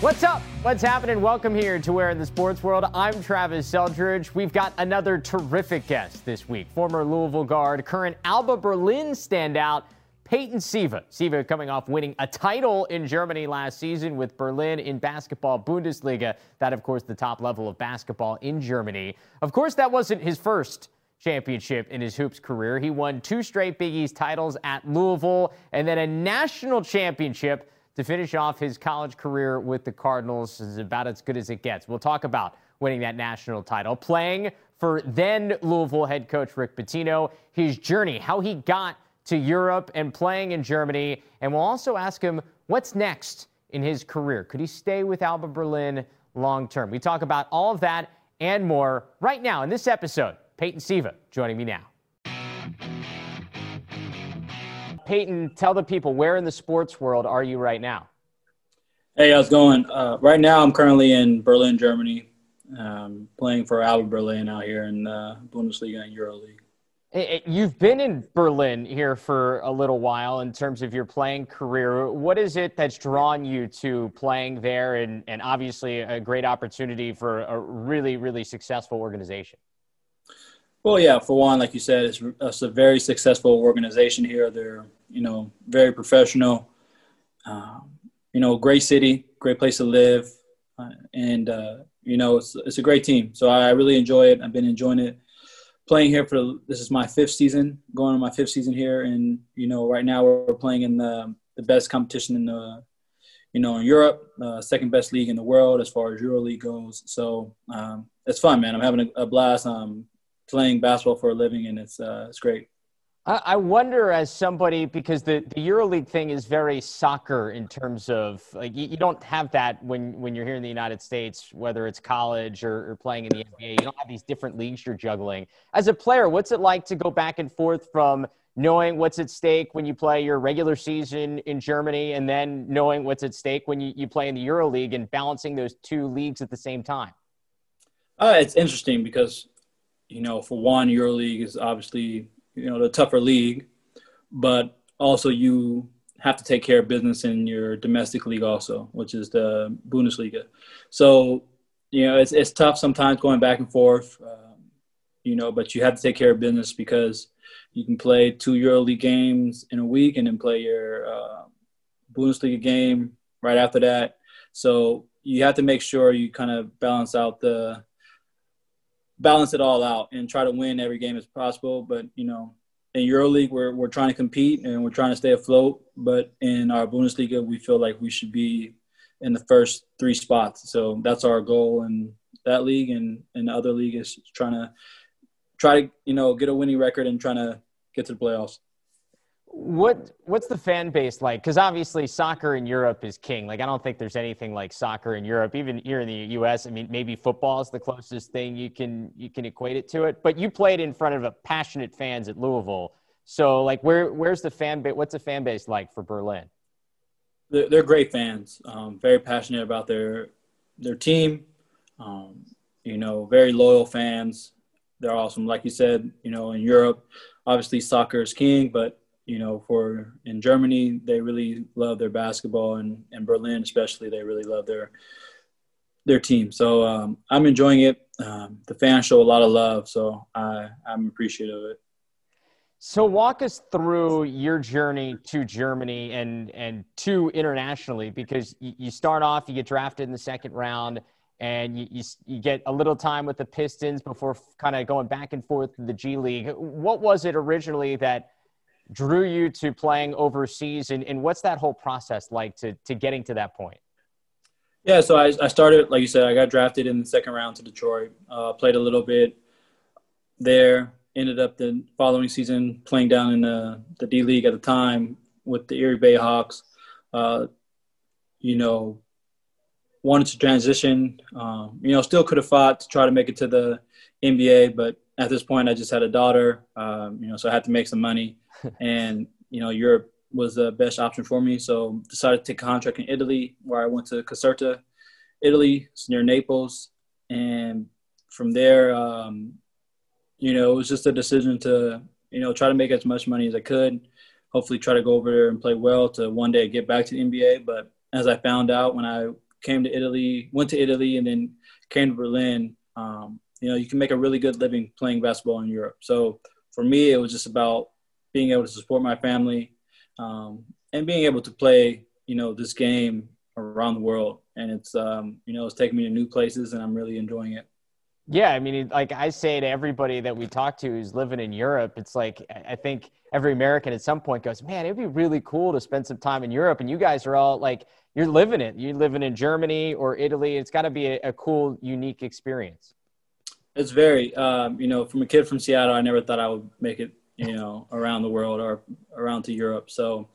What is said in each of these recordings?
What's up? What's happening? Welcome here to Where in the Sports World. I'm Travis Seldridge. We've got another terrific guest this week. Former Louisville guard, current Alba Berlin standout, Peyton Siva. Siva coming off winning a title in Germany last season with Berlin in basketball Bundesliga. That, of course, the top level of basketball in Germany. Of course, that wasn't his first championship in his hoops career. He won two straight Big East titles at Louisville and then a national championship to finish off his college career with the Cardinals is about as good as it gets. We'll talk about winning that national title, playing for then Louisville head coach Rick Pitino, his journey, how he got to Europe and playing in Germany, and we'll also ask him what's next in his career. Could he stay with Alba Berlin long term? We talk about all of that and more right now in this episode. Peyton Siva joining me now. Peyton, tell the people where in the sports world are you right now? Hey, how's it going? Uh, right now, I'm currently in Berlin, Germany, um, playing for Alba Berlin out here in the Bundesliga and EuroLeague. You've been in Berlin here for a little while in terms of your playing career. What is it that's drawn you to playing there and, and obviously a great opportunity for a really, really successful organization? Well, yeah. For one, like you said, it's, it's, a very successful organization here. They're you know very professional. Um, you know, great city, great place to live, uh, and uh, you know it's it's a great team. So I really enjoy it. I've been enjoying it. Playing here for this is my fifth season, going on my fifth season here, and you know right now we're playing in the the best competition in the you know in Europe, uh, second best league in the world as far as EuroLeague goes. So um, it's fun, man. I'm having a, a blast. Um, playing basketball for a living, and it's uh, it's great. I wonder, as somebody, because the, the EuroLeague thing is very soccer in terms of like you, you, don't have that when when you're here in the United States, whether it's college or, or, playing in the NBA. You don't have these different leagues you're juggling. As a player, what's it like to go back and forth from knowing what's at stake when you play your regular season in Germany, and then knowing what's at stake when you, you play in the EuroLeague, and balancing those two leagues at the same time? Uh, it's interesting because you know, for one, EuroLeague is obviously you know the tougher league, but also you have to take care of business in your domestic league also, which is the Bundesliga. So you know it's it's tough sometimes going back and forth, um, you know, but you have to take care of business because you can play two EuroLeague games in a week and then play your uh, Bundesliga game right after that. So you have to make sure you kind of balance out the balance it all out and try to win every game as possible. But you know, in EuroLeague, we're we're trying to compete and we're trying to stay afloat. But in our Bundesliga, we feel like we should be in the first three spots. So that's our goal in that league, and and the other league is trying to try to you know get a winning record and trying to get to the playoffs. What what's the fan base like? Because obviously soccer in Europe is king. Like I don't think there's anything like soccer in Europe. Even here in the U.S., I mean, maybe football is the closest thing you can you can equate it to it. But you played in front of a passionate fans at Louisville. So like, where where's the fan base? What's the fan base like for Berlin? They're, great fans. Um, very passionate about their their team. Um, you know, very loyal fans. They're awesome. Like you said, you know, in Europe, obviously soccer is king, but you know, for in Germany, they really love their basketball, and in Berlin, especially, they really love their their team. So um, I'm enjoying it. Um, the fans show a lot of love, so I, I'm appreciative of it. So walk us through your journey to Germany and and to internationally, because you, start off, you get drafted in the second round, and you, you, you get a little time with the Pistons before kind of going back and forth to the G League. What was it originally that drew you to playing overseas and, and what's that whole process like to, to getting to that point? Yeah so I, I started like you said i got drafted in the second round to detroit uh, played a little bit there ended up the following season playing down in the, the d league at the time with the erie bayhawks. Uh, you know wanted to transition um, you know still could have fought to try to make it to the nba but at this point i just had a daughter um, you know so i had to make some money and you know Europe was the best option for me. So decided to take a contract in Italy, where I went to Caserta, Italy. It's near Naples, and from there, um, you know, it was just a decision to you know try to make as much money as I could. Hopefully, try to go over there and play well to one day get back to the NBA. But as I found out when I came to Italy, went to Italy, and then came to Berlin. Um, you know, you can make a really good living playing basketball in Europe. So for me, it was just about being able to support my family um, and being able to play, you know, this game around the world. And it's, um, you know, it's taking me to new places, and I'm really enjoying it. Yeah, I mean, like I say to everybody that we talk to who's living in Europe, it's like I think every American at some point goes, "Man, it'd be really cool to spend some time in Europe." And you guys are all like, you're living it. You're living in Germany or Italy. It's got to be a, a, cool, unique experience. It's very, um, you know, from a kid from Seattle, I never thought I would make it, you know, around the world or around to Europe. So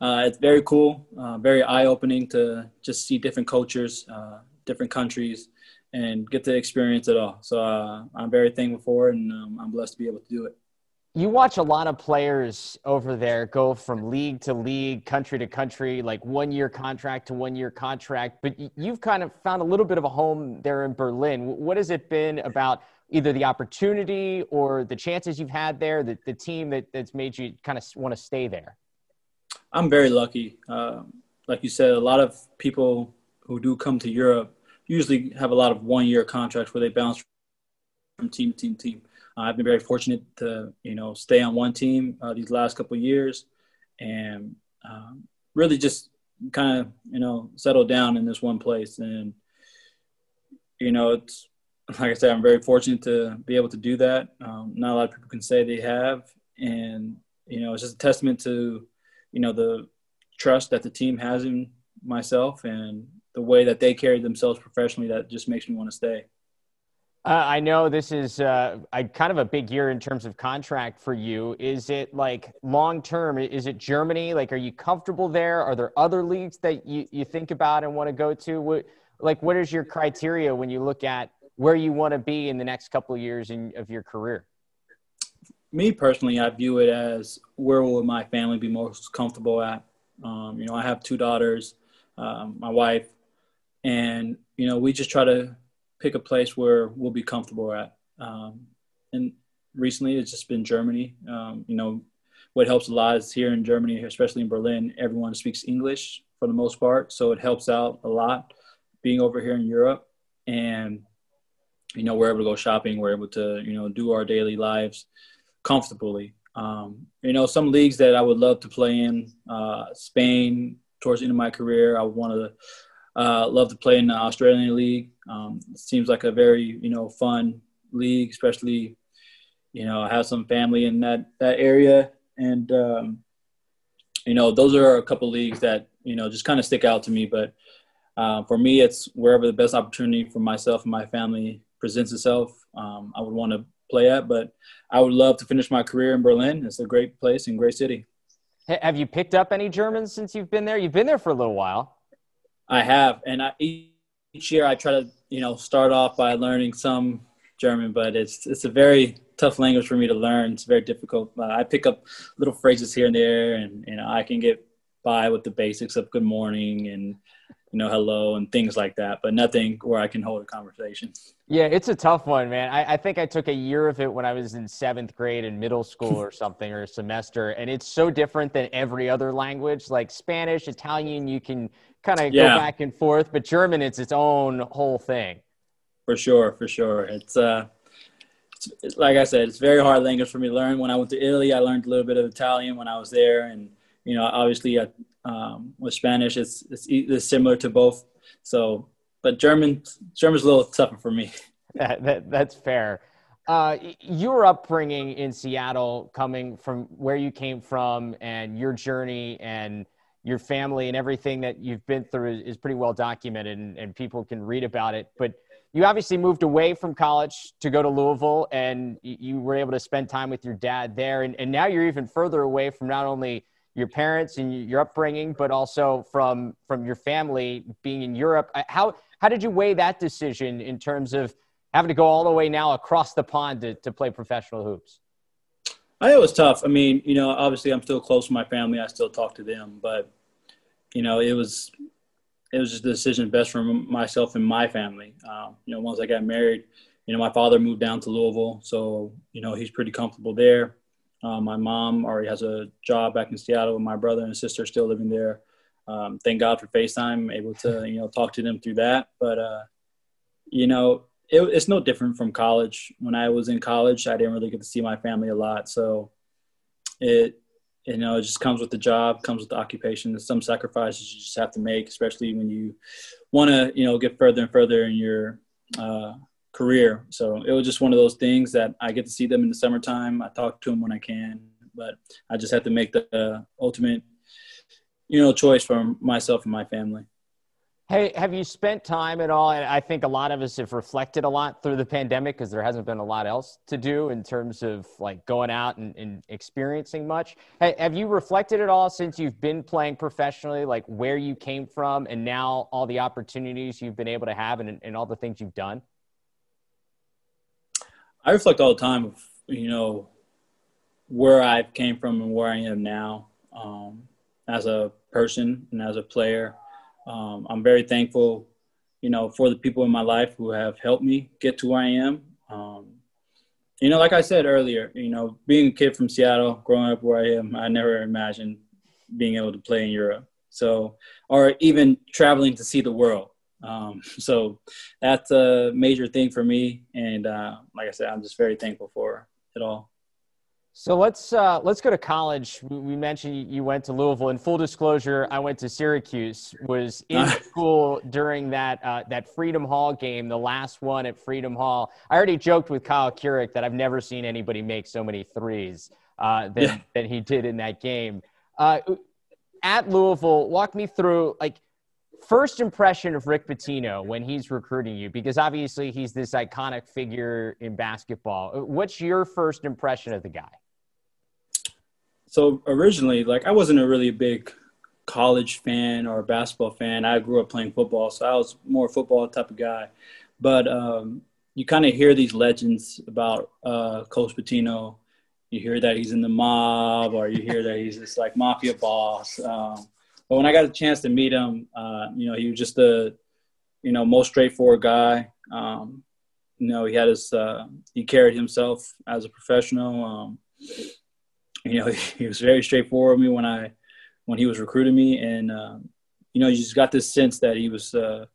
uh, it's very cool, uh, very eye-opening to just see different cultures, uh, different countries and get to experience it all. So uh, I'm very thankful for it, and um, I'm blessed to be able to do it. You watch a lot of players over there go from league to league, country to country, like one year contract to one year contract. But you've kind of found a little bit of a home there in Berlin. What has it been about either the opportunity or the chances you've had there, the, the team that, that's made you kind of want to stay there? I'm very lucky. Uh, like you said, a lot of people who do come to Europe usually have a lot of one year contracts where they bounce from team team to team. I've been very fortunate to you know stay on one team uh, these last couple years, and um, really just kind of you know settle down in this one place. And you know it's like I said, I'm very fortunate to be able to do that. Um, not a lot of people can say they have, and you know it's just a testament to you know the trust that the team has in myself and the way that they carry themselves professionally that just makes me want to stay. Uh, I know this is uh, kind of a big year in terms of contract for you. Is it like long term? Is it Germany? Like, are you comfortable there? Are there other leagues that you, you think about and want to go to? What, like, what is your criteria when you look at where you want to be in the next couple of years in, of your career? Me personally, I view it as where will my family be most comfortable at. Um, you know, I have two daughters. Um, my wife and you know we just try to pick a place where we'll be comfortable at. Um, and recently, it's just been Germany. Um, you know, what helps a lot is here in Germany, especially in Berlin, everyone speaks English for the most part, so it helps out a lot. Being over here in Europe, and you know, we're able to go shopping, we're able to you know do our daily lives comfortably. Um, you know, some leagues that I would love to play in, uh, Spain. Towards the end of my career, I would want to uh, love to play in the Australian League. Um, it seems like a very you know fun league, especially you know I have some family in that that area, and um, you know those are a couple leagues that you know just kind of stick out to me. But uh, for me, it's wherever the best opportunity for myself and my family presents itself. Um, I would want to play at, but I would love to finish my career in Berlin. It's a great place and great city. Have you picked up any Germans since you've been there? You've been there for a little while. I have, and I, each year I try to you know start off by learning some German, but it's it's a very tough language for me to learn. It's very difficult. Uh, I pick up little phrases here and there, and you know I can get by with the basics of good morning and you know hello and things like that, but nothing where I can hold a conversation. Yeah, it's a tough one, man. I, I think I took a year of it when I was in seventh grade in middle school or something or a semester, and it's so different than every other language. Like Spanish, Italian, you can kind of yeah. go back and forth. But German, it's its own whole thing. For sure, for sure. It's uh, it's, it's, like I said, it's very hard language for me to learn. When I went to Italy, I learned a little bit of Italian when I was there, and you know, obviously, uh, um, with Spanish, it's, it's it's similar to both. So, but German, German's a little tougher for me. that, that that's fair. Uh, your upbringing in Seattle, coming from where you came from, and your journey and your family and everything that you've been through is, pretty well documented and, and, people can read about it. But you obviously moved away from college to go to Louisville and you were able to spend time with your dad there. And, and now you're even further away from not only your parents and your upbringing, but also from, from your family being in Europe. Uh, how, how did you weigh that decision in terms of having to go all the way now across the pond to, to play professional hoops? I it was tough. I mean, you know, obviously I'm still close to my family. I still talk to them, but you know, it was it was just the decision best for myself and my family. Um, you know, once I got married, you know, my father moved down to Louisville, so you know he's pretty comfortable there. Uh, my mom already has a job back in Seattle, and my brother and sister are still living there. um, thank God for FaceTime, able to you know talk to them through that. But uh, you know, it, it's no different from college. When I was in college, I didn't really get to see my family a lot, so it you know it just comes with the job, comes with the occupation. There's some sacrifices you just have to make, especially when you want to you know get further and further in your uh, career. So it was just one of those things that I get to see them in the summertime. I talk to them when I can, but I just have to make the uh, ultimate you know choice for myself and my family. Hey, have you spent time at all? And I think a lot of us have reflected a lot through the pandemic because there hasn't been a lot else to do in terms of like going out and, and, experiencing much. Hey, have you reflected at all since you've been playing professionally, like where you came from and now all the opportunities you've been able to have and, and all the things you've done? I reflect all the time of, you know, where I came from and where I am now um, as a person and as a player um, I'm very thankful, you know, for the people in my life who have helped me get to where I am. Um, you know, like I said earlier, you know, being a kid from Seattle, growing up where I am, I never imagined being able to play in Europe. So, or even traveling to see the world. Um, so that's a major thing for me. And uh, like I said, I'm just very thankful for it all. So let's uh, let's go to college. We mentioned you went to Louisville. In full disclosure, I went to Syracuse. Was in school during that uh, that Freedom Hall game, the last one at Freedom Hall. I already joked with Kyle Kuric that I've never seen anybody make so many threes uh, than yeah. than he did in that game. Uh, at Louisville, walk me through like first impression of Rick Pitino when he's recruiting you, because obviously he's this iconic figure in basketball. What's your first impression of the guy? so originally, like I wasn't a really big college fan or basketball fan. I grew up playing football, so I was more football type of guy. But um, you kind of hear these legends about uh, Coach Pitino. You hear that he's in the mob, or you hear that he's this like mafia boss. Um, but when I got a chance to meet him, uh, you know, he was just the, you know, most straightforward guy. Um, you know, he had his, uh, he carried himself as a professional. Um, you know, he was very straightforward with me when I when he was recruiting me, and um, you know, you just got this sense that he was, uh,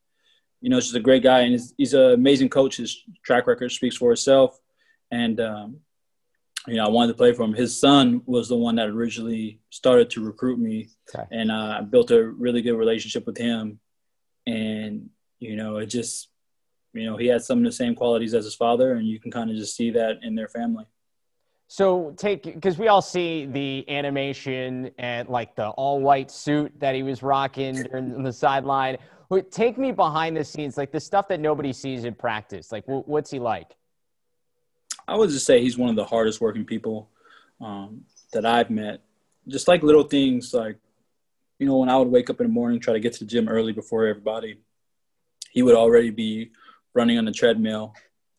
you know, just a great guy, and he's, he's an amazing coach. His track record speaks for itself, and um, you know, I wanted to play for him. His son was the one that originally started to recruit me, okay. and uh, I built a really good relationship with him, and you know, it just, you know, he had some of the same qualities as his father, and you can kind of just see that in their family. So take because we all see the animation and like the all white suit that he was rocking during the sideline. Take me behind the scenes, like the stuff that nobody sees in practice. Like, what's he like? I would just say he's one of the hardest working people um, that I've met. Just like little things, like you know, when I would wake up in the morning, try to get to the gym early before everybody, he would already be running on the treadmill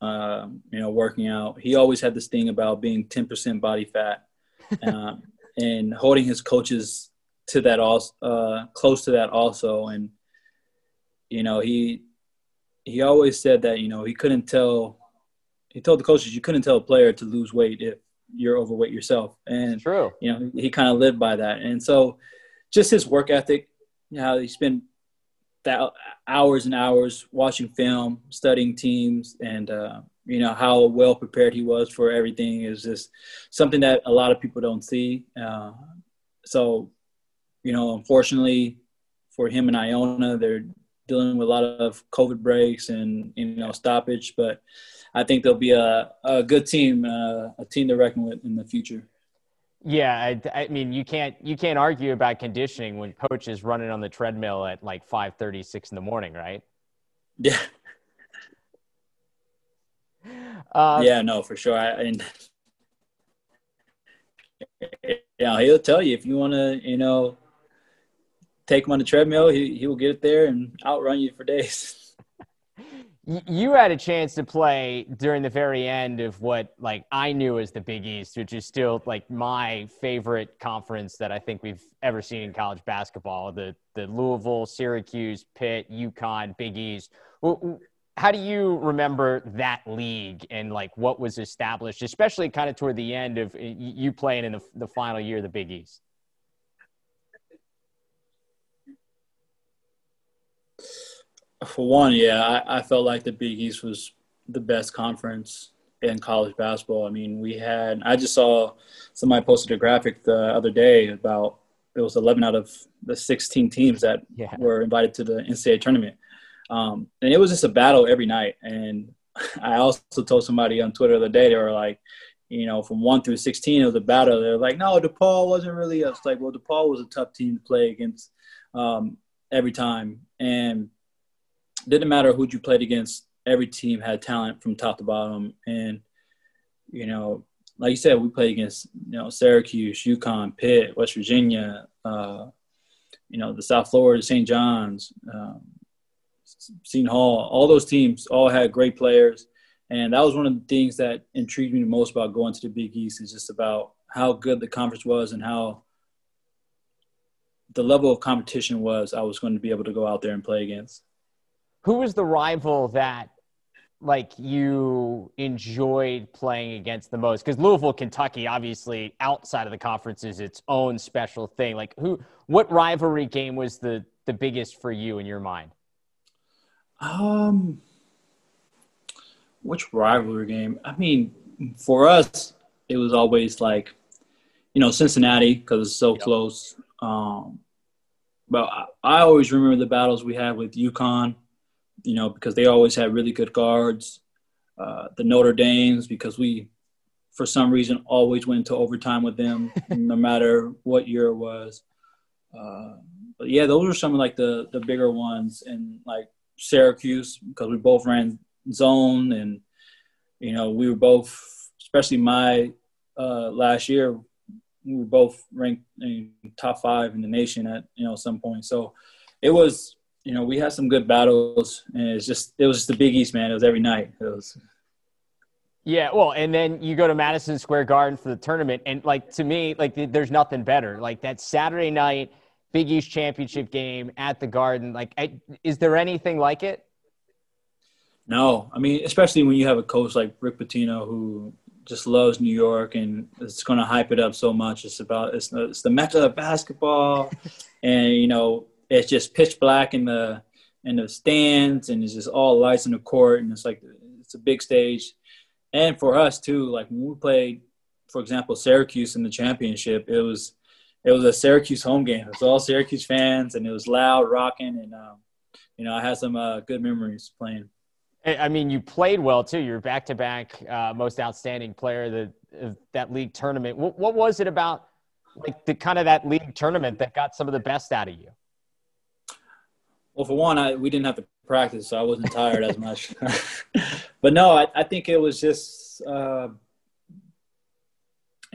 uh, you know, working out. He always had this thing about being 10% body fat uh, and holding his coaches to that also, uh, close to that also. And, you know, he, he always said that, you know, he couldn't tell, he told the coaches, you couldn't tell a player to lose weight if you're overweight yourself. And, True. you know, he kind of lived by that. And so just his work ethic, you know, he spent that hours and hours watching film, studying teams, and uh, you know how well prepared he was for everything is just something that a lot of people don't see. Uh, so, you know, unfortunately for him and Iona, they're dealing with a lot of COVID breaks and you know stoppage, but I think they'll be a, a good team, uh, a team to reckon with in the future. Yeah, I, I, mean, you can't you can't argue about conditioning when coach is running on the treadmill at like five thirty, six in the morning, right? Yeah. Uh, yeah, no, for sure. I, and yeah, he'll tell you if you want to, you know, take him on the treadmill, he he will get it there and outrun you for days. you had a chance to play during the very end of what like I knew as the Big East, which is still like my favorite conference that I think we've ever seen in college basketball. The the Louisville, Syracuse, Pitt, UConn, Big East. How do you remember that league and like what was established, especially kind of toward the end of you playing in the, the final year of the Big East? For one, yeah, I, I felt like the Big East was the best conference in college basketball. I mean, we had I just saw somebody posted a graphic the other day about it was 11 out of the 16 teams that yeah. were invited to the NCAA tournament, um, and it was just a battle every night. And I also told somebody on Twitter the other day they were like, you know, from one through 16 it was a battle. They're like, no, DePaul wasn't really. Was like, well, DePaul was a tough team to play against um, every time, and didn't matter who you played against every team had talent from top to bottom. And, you know, like you said, we played against, you know, Syracuse, UConn, Pitt, West Virginia, uh, you know, the South Florida, St. John's, um, Seton Hall, all those teams all had great players. And that was one of the things that intrigued me the most about going to the Big East is just about how good the conference was and how the level of competition was I was going to be able to go out there and play against. Who was the rival that like you enjoyed playing against the most? Because Louisville, Kentucky, obviously outside of the conference is its own special thing. Like who, what rivalry game was the the biggest for you in your mind? Um, which rivalry game? I mean, for us, it was always like, you know, Cincinnati because it's so yep. close. Um, but I, I always remember the battles we had with UConn you know, because they always had really good guards. Uh, the Notre Dames, because we, for some reason, always went to overtime with them, no matter what year it was. Uh, but yeah, those were some of like the the bigger ones, and like Syracuse, because we both ran zone, and you know, we were both, especially my uh, last year, we were both ranked in top five in the nation at you know some point. So it was you know, we had some good battles, and it's just it was just the Big East, man. It was every night. It was. Yeah, well, and then you go to Madison Square Garden for the tournament, and like to me, like there's nothing better. Like that Saturday night Big East championship game at the Garden. Like, I, is there anything like it? No, I mean, especially when you have a coach like Rick Pitino who just loves New York and it's going to hype it up so much. It's about it's it's the mecca of basketball, and you know it's just pitch black in the in the stands and it's just all lights in the court and it's like it's a big stage and for us too like when we played for example syracuse in the championship it was it was a syracuse home game it was all syracuse fans and it was loud rocking and um, you know i had some uh, good memories playing I mean, you played well too. You're back-to-back uh, most outstanding player of that league tournament. What, what was it about, like the kind of that league tournament that got some of the best out of you? Well, for one, I, we didn't have to practice, so I wasn't tired as much. but no, I, I, think it was just. Uh,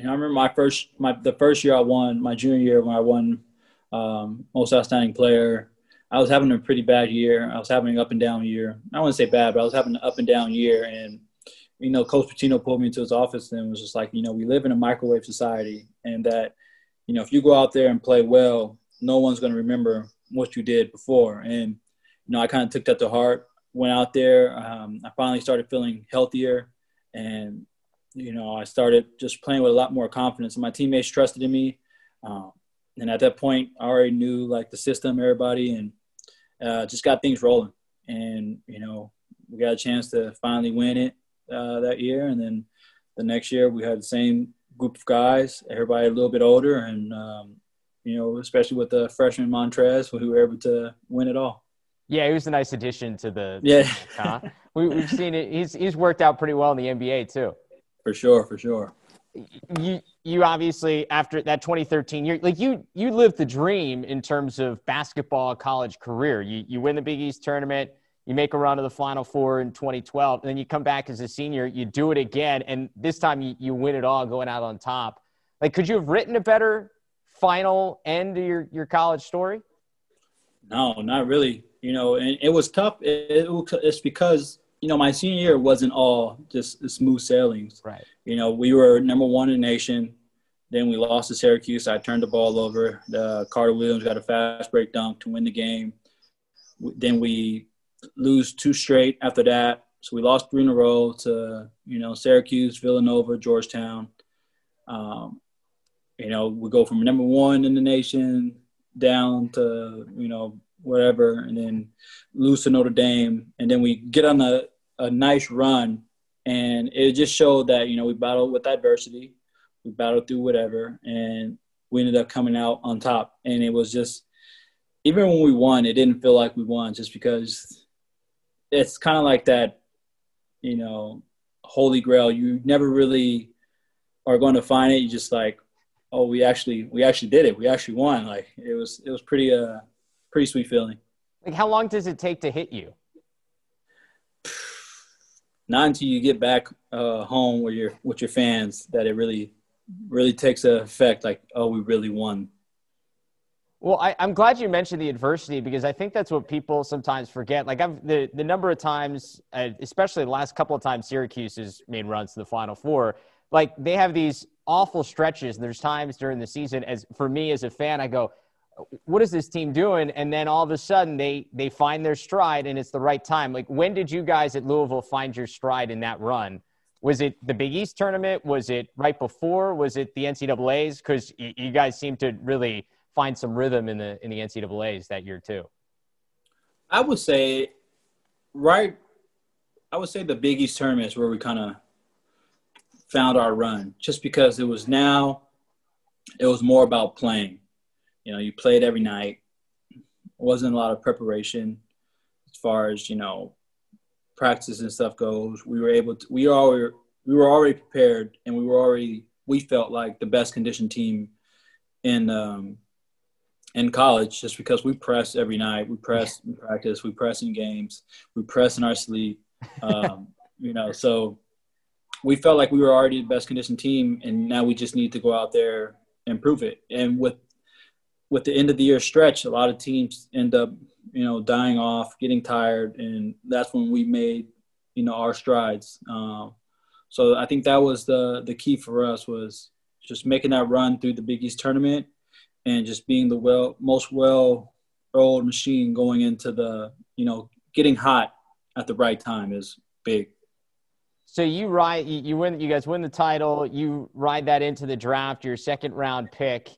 know, I remember my first, my the first year I won, my junior year when I won um, most outstanding player. I was having a pretty bad year. I was having an up and down year. I wouldn't say bad, but I was having an up and down year. And you know, Coach Pitino pulled me into his office and was just like, you know, we live in a microwave society, and that, you know, if you go out there and play well, no one's going to remember what you did before. And, you know, I kind of took that to heart, went out there. Um, I finally started feeling healthier and, you know, I started just playing with a lot more confidence. And my teammates trusted in me. Um, and at that point, I already knew like the system, everybody, and uh, just got things rolling. And, you know, we got a chance to finally win it uh, that year. And then the next year, we had the same group of guys, everybody a little bit older, and um, you know, especially with the freshman Montrezl, who were able to win it all. Yeah, he was a nice addition to the. Yeah, huh? we, have seen it. He's he's worked out pretty well in the NBA too. For sure, for sure. You you obviously after that 2013 year, like you you lived the dream in terms of basketball college career. You you win the Big East tournament, you make a run to the Final Four in 2012, and then you come back as a senior, you do it again, and this time you, you win it all, going out on top. Like, could you have written a better final end to your, your college story? No, not really. You know, and it was tough. It, it, it's because you know my senior year wasn't all just smooth sailings. Right. You know, we were number one in the nation. Then we lost to Syracuse. I turned the ball over. The Carter Williams got a fast break dunk to win the game. Then we lose two straight after that. So we lost three in a row to you know Syracuse, Villanova, Georgetown. Um, you know, we go from number one in the nation down to, you know, whatever, and then lose to Notre Dame, and then we get on a, a nice run, and it just showed that you know we battled with adversity, we battled through whatever, and we ended up coming out on top, and it was just even when we won, it didn't feel like we won just because it's kind of like that, you know, holy grail. You never really are going to find it. You just like, oh, we actually we actually did it. We actually won. Like it was it was pretty uh pretty sweet feeling. Like how long does it take to hit you? Not until you get back uh, home with your with your fans that it really really takes a effect. Like oh, we really won. Well, I, am glad you mentioned the adversity because I think that's what people sometimes forget. Like I've the the number of times, uh, especially the last couple of times Syracuse has made runs to the Final Four, like they have these awful stretches. There's times during the season, as for me as a fan, I go, "What is this team doing?" And then all of a sudden, they they find their stride, and it's the right time. Like when did you guys at Louisville find your stride in that run? Was it the Big East tournament? Was it right before? Was it the NCAA's? Because you guys seem to really find some rhythm in the in the NCAA's that year too? I would say right I would say the Big East tournament is where we kind of found our run just because it was now it was more about playing. You know, you played every night. It wasn't a lot of preparation as far as, you know, practice and stuff goes. We were able to we were we were already prepared and we were already we felt like the best conditioned team in um, in college just because we press every night. We press in practice, we press in games, we press in our sleep. Um, you know, so we felt like we were already the best conditioned team, and now we just need to go out there and prove it. And with with the end of the year stretch, a lot of teams end up, you know, dying off, getting tired, and that's when we made, you know, our strides. Um, so I think that was the the key for us was just making that run through the Big East tournament and just being the well most well oiled machine going into the you know getting hot at the right time is big. So you ride, you win, you guys win the title. You ride that into the draft, your second round pick,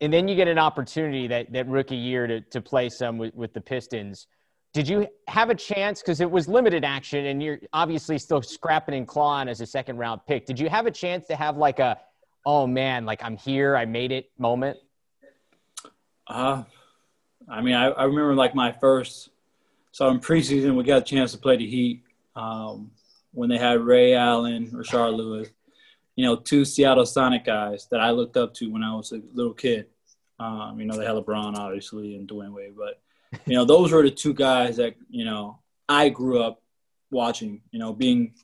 and then you get an opportunity that that rookie year to to play some with, with the Pistons. Did you have a chance because it was limited action, and you're obviously still scrapping and clawing as a second round pick? Did you have a chance to have like a, oh man, like I'm here, I made it moment? Uh, I mean, I, I remember like my first, so in preseason, we got a chance to play the Heat um, when they had Ray Allen, Rashard Lewis, you know, two Seattle Sonic guys that I looked up to when I was a little kid. Um, you know, they had LeBron, obviously, and Dwyane Wade, but, you know, those were the two guys that, you know, I grew up watching, you know, being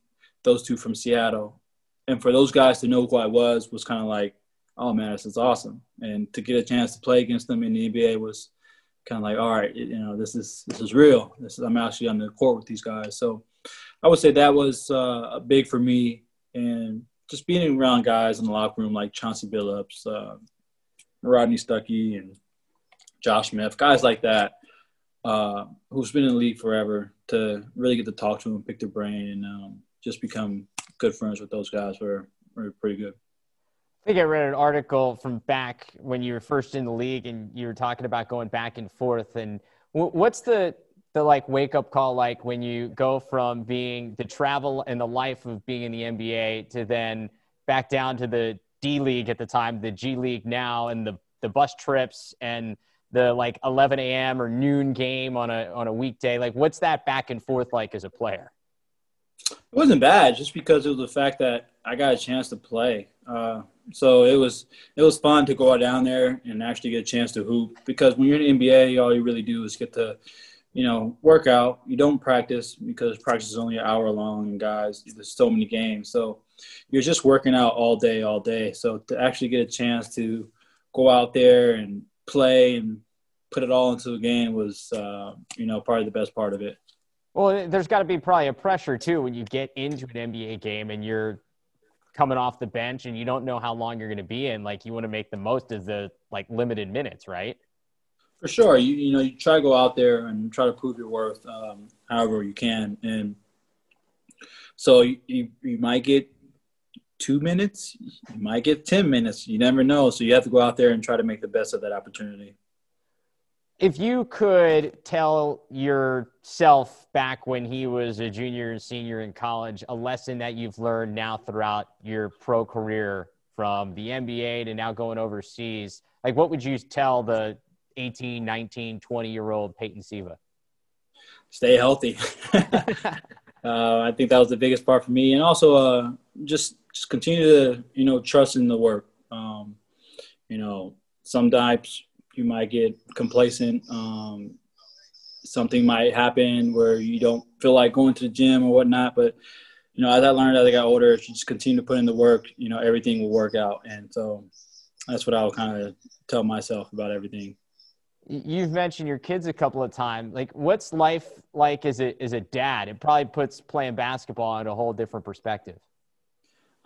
those two from Seattle. And for those guys to know who I was was kind of like, oh man, this is awesome. And to get a chance to play against them in the NBA was kind of like, all right, you know, this is this is real. This is I'm actually on the court with these guys. So I would say that was uh, big for me, and just being around guys in the locker room like Chauncey Billups, uh, Rodney Stuckey, and Josh Smith, guys like that, uh, who's been in the league forever. To really get to talk to them, pick their brain, and um, just become good friends with those guys were were pretty good. I think I read an article from back when you were first in the league, and you were talking about going back and forth. And what's the the like wake up call like when you go from being the travel and the life of being in the NBA to then back down to the D League at the time, the G League now, and the the bus trips and the like 11 a.m. or noon game on a on a weekday. Like, what's that back and forth like as a player? It wasn't bad, just because of the fact that I got a chance to play. Uh, so it was it was fun to go out down there and actually get a chance to hoop because when you're in the NBA, all you really do is get to, you know, work out. You don't practice because practice is only an hour long, and guys, there's so many games. So you're just working out all day, all day. So to actually get a chance to go out there and play and put it all into a game was, uh, you know, probably the best part of it. Well, there's got to be probably a pressure too when you get into an NBA game and you're coming off the bench and you don't know how long you're going to be in like you want to make the most of the like limited minutes right for sure. You you know you try to go out there and try to prove your worth um, however you can. And so you, you, you might get two minutes you might get 10 minutes. You never know. So you have to go out there and try to make the best of that opportunity. If you could tell yourself back when he was a junior and senior in college a lesson that you've learned now throughout your pro career from the NBA to now going overseas, like what would you tell the 18, 19, 20 year old Peyton Siva? Stay healthy. uh, I think that was the biggest part for me. And also uh, just, just continue to, you know, trust in the work. Um, you know, sometimes you might get complacent. Um, something might happen where you don't feel like going to the gym or whatnot. But you know, as I learned as I got older, if you just continue to put in the work, you know, everything will work out. And so that's what I'll kind of tell myself about everything. You've mentioned your kids a couple of times. Like, what's life like as a as a dad? It probably puts playing basketball in a whole different perspective.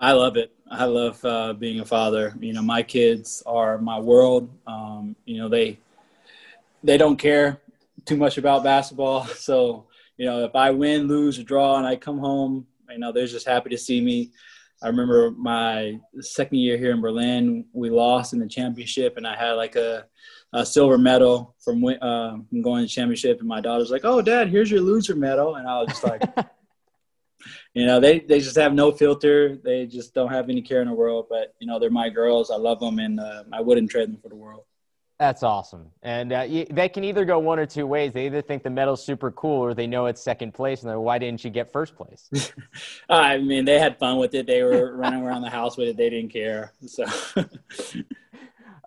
I love it. I love uh, being a father. You know, my kids are my world. Um, you know, they they don't care too much about basketball. So, you know, if I win, lose, or draw, and I come home, you know, they're just happy to see me. I remember my second year here in Berlin, we lost in the championship, and I had like a, a silver medal from, uh, from going to championship. And my daughter's like, "Oh, Dad, here's your loser medal," and I was just like. you know, they, they just have no filter. They just don't have any care in the world. But you know, they're my girls. I love them, and uh, I wouldn't trade them for the world. That's awesome. And uh, you, they can either go one or two ways. They either think the medal's super cool, or they know it's second place, and they're why didn't you get first place? I mean, they had fun with it. They were running around the house with it. They didn't care. So.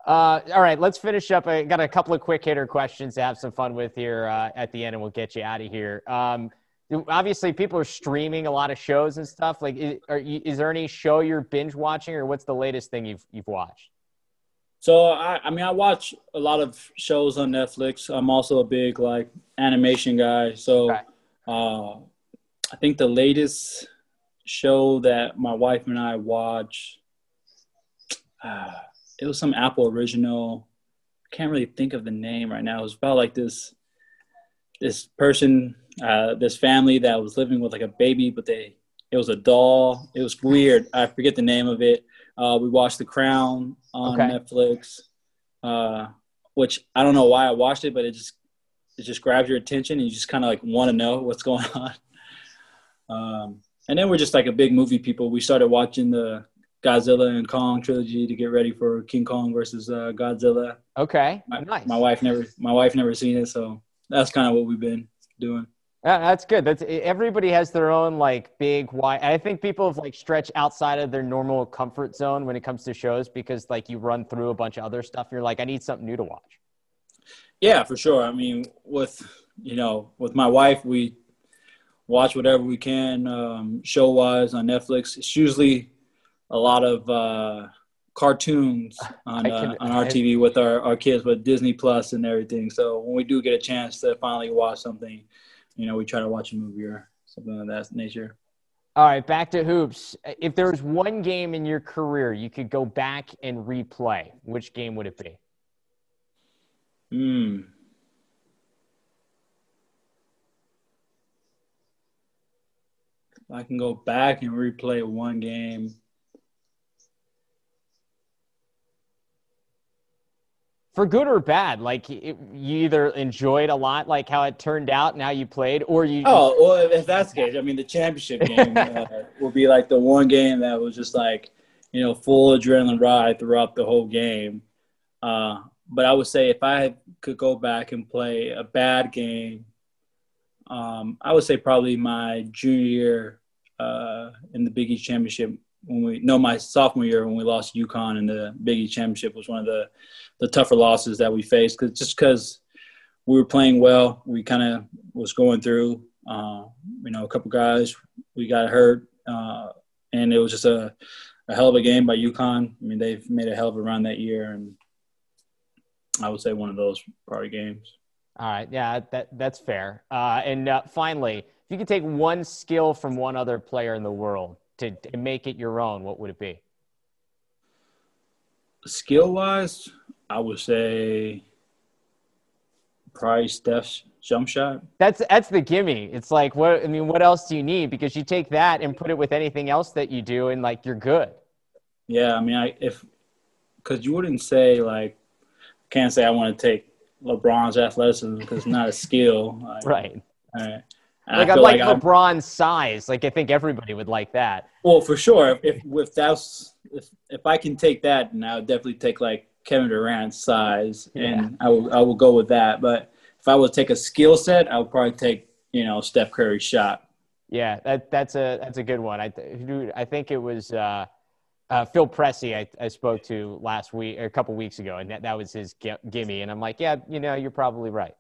Uh, all right, let's finish up. I got a couple of quick hitter questions to have some fun with here uh, at the end, and we'll get you out of here. Um, obviously people are streaming a lot of shows and stuff like is, you, is, there any show you're binge watching or what's the latest thing you've you've watched so I, I mean i watch a lot of shows on netflix i'm also a big like animation guy so okay. uh, i think the latest show that my wife and i watch uh, it was some apple original I can't really think of the name right now it was about like this this person uh, this family that was living with like a baby, but they it was a doll. It was weird. I forget the name of it. Uh, we watched The Crown on okay. Netflix, uh, which I don't know why I watched it, but it just it just grabs your attention and you just kind of like want to know what's going on. Um, and then we're just like a big movie people. We started watching the Godzilla and Kong trilogy to get ready for King Kong versus uh, Godzilla. Okay, my, nice. My wife never my wife never seen it, so that's kind of what we've been doing. Yeah, that's good. That's everybody has their own like big why. I think people have like stretched outside of their normal comfort zone when it comes to shows because like you run through a bunch of other stuff. You're like, I need something new to watch. Yeah, for sure. I mean, with you know, with my wife, we watch whatever we can um, show wise on Netflix. It's usually a lot of uh, cartoons on uh, on our TV with our, our kids with Disney Plus and everything. So when we do get a chance to finally watch something you know, we try to watch a movie or something of that nature. All right, back to hoops. If there was one game in your career you could go back and replay, which game would it be? Hmm. I can go back and replay one game. For good or bad like it, you either enjoyed a lot like how it turned out and how you played or you oh well if that's the case i mean the championship game uh, will be like the one game that was just like you know full adrenaline ride throughout the whole game. Uh, but i would say if i could go back and play a bad game um, i would say probably my junior year uh, in the big east championship when we no my sophomore year when we lost UConn in the Big East championship was one of the the tougher losses that we faced because just because we were playing well, we kind of was going through. Uh, you know, a couple guys we got hurt, uh, and it was just a, a hell of a game by UConn. I mean, they've made a hell of a run that year, and I would say one of those probably games. All right, yeah, that that's fair. Uh, and uh, finally, if you could take one skill from one other player in the world to, to make it your own, what would it be? Skill wise, I would say probably Steph's jump shot. That's that's the gimme. It's like what I mean, what else do you need? Because you take that and put it with anything else that you do, and like you're good. Yeah, I mean, I if because you wouldn't say like can't say I want to take LeBron's athleticism because it's not a skill. right. I, like I like like LeBron's size. Like I think everybody would like that. Well, for sure. If if that's if if I can take that, and I would definitely take like Kevin Durant's size, yeah. and I will I will go with that. But if I would take a skill set, I would probably take you know Steph Curry's shot. Yeah, that that's a that's a good one. I I think it was uh, uh, Phil Pressey I, I spoke to last week or a couple weeks ago, and that, that was his gimme. And I'm like, yeah, you know, you're probably right.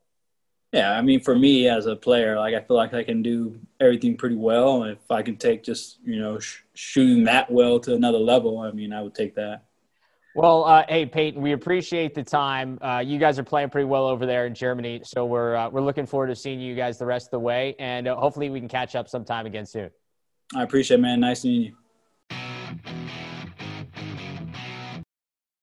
Yeah, I mean, for me as a player, like I feel like I can do everything pretty well. If I can take just you know sh- shooting that well to another level, I mean, I would take that. Well, uh, hey Peyton, we appreciate the time. Uh, you guys are playing pretty well over there in Germany, so we're uh, we're looking forward to seeing you guys the rest of the way, and uh, hopefully we can catch up sometime again soon. I appreciate, it, man. Nice seeing you.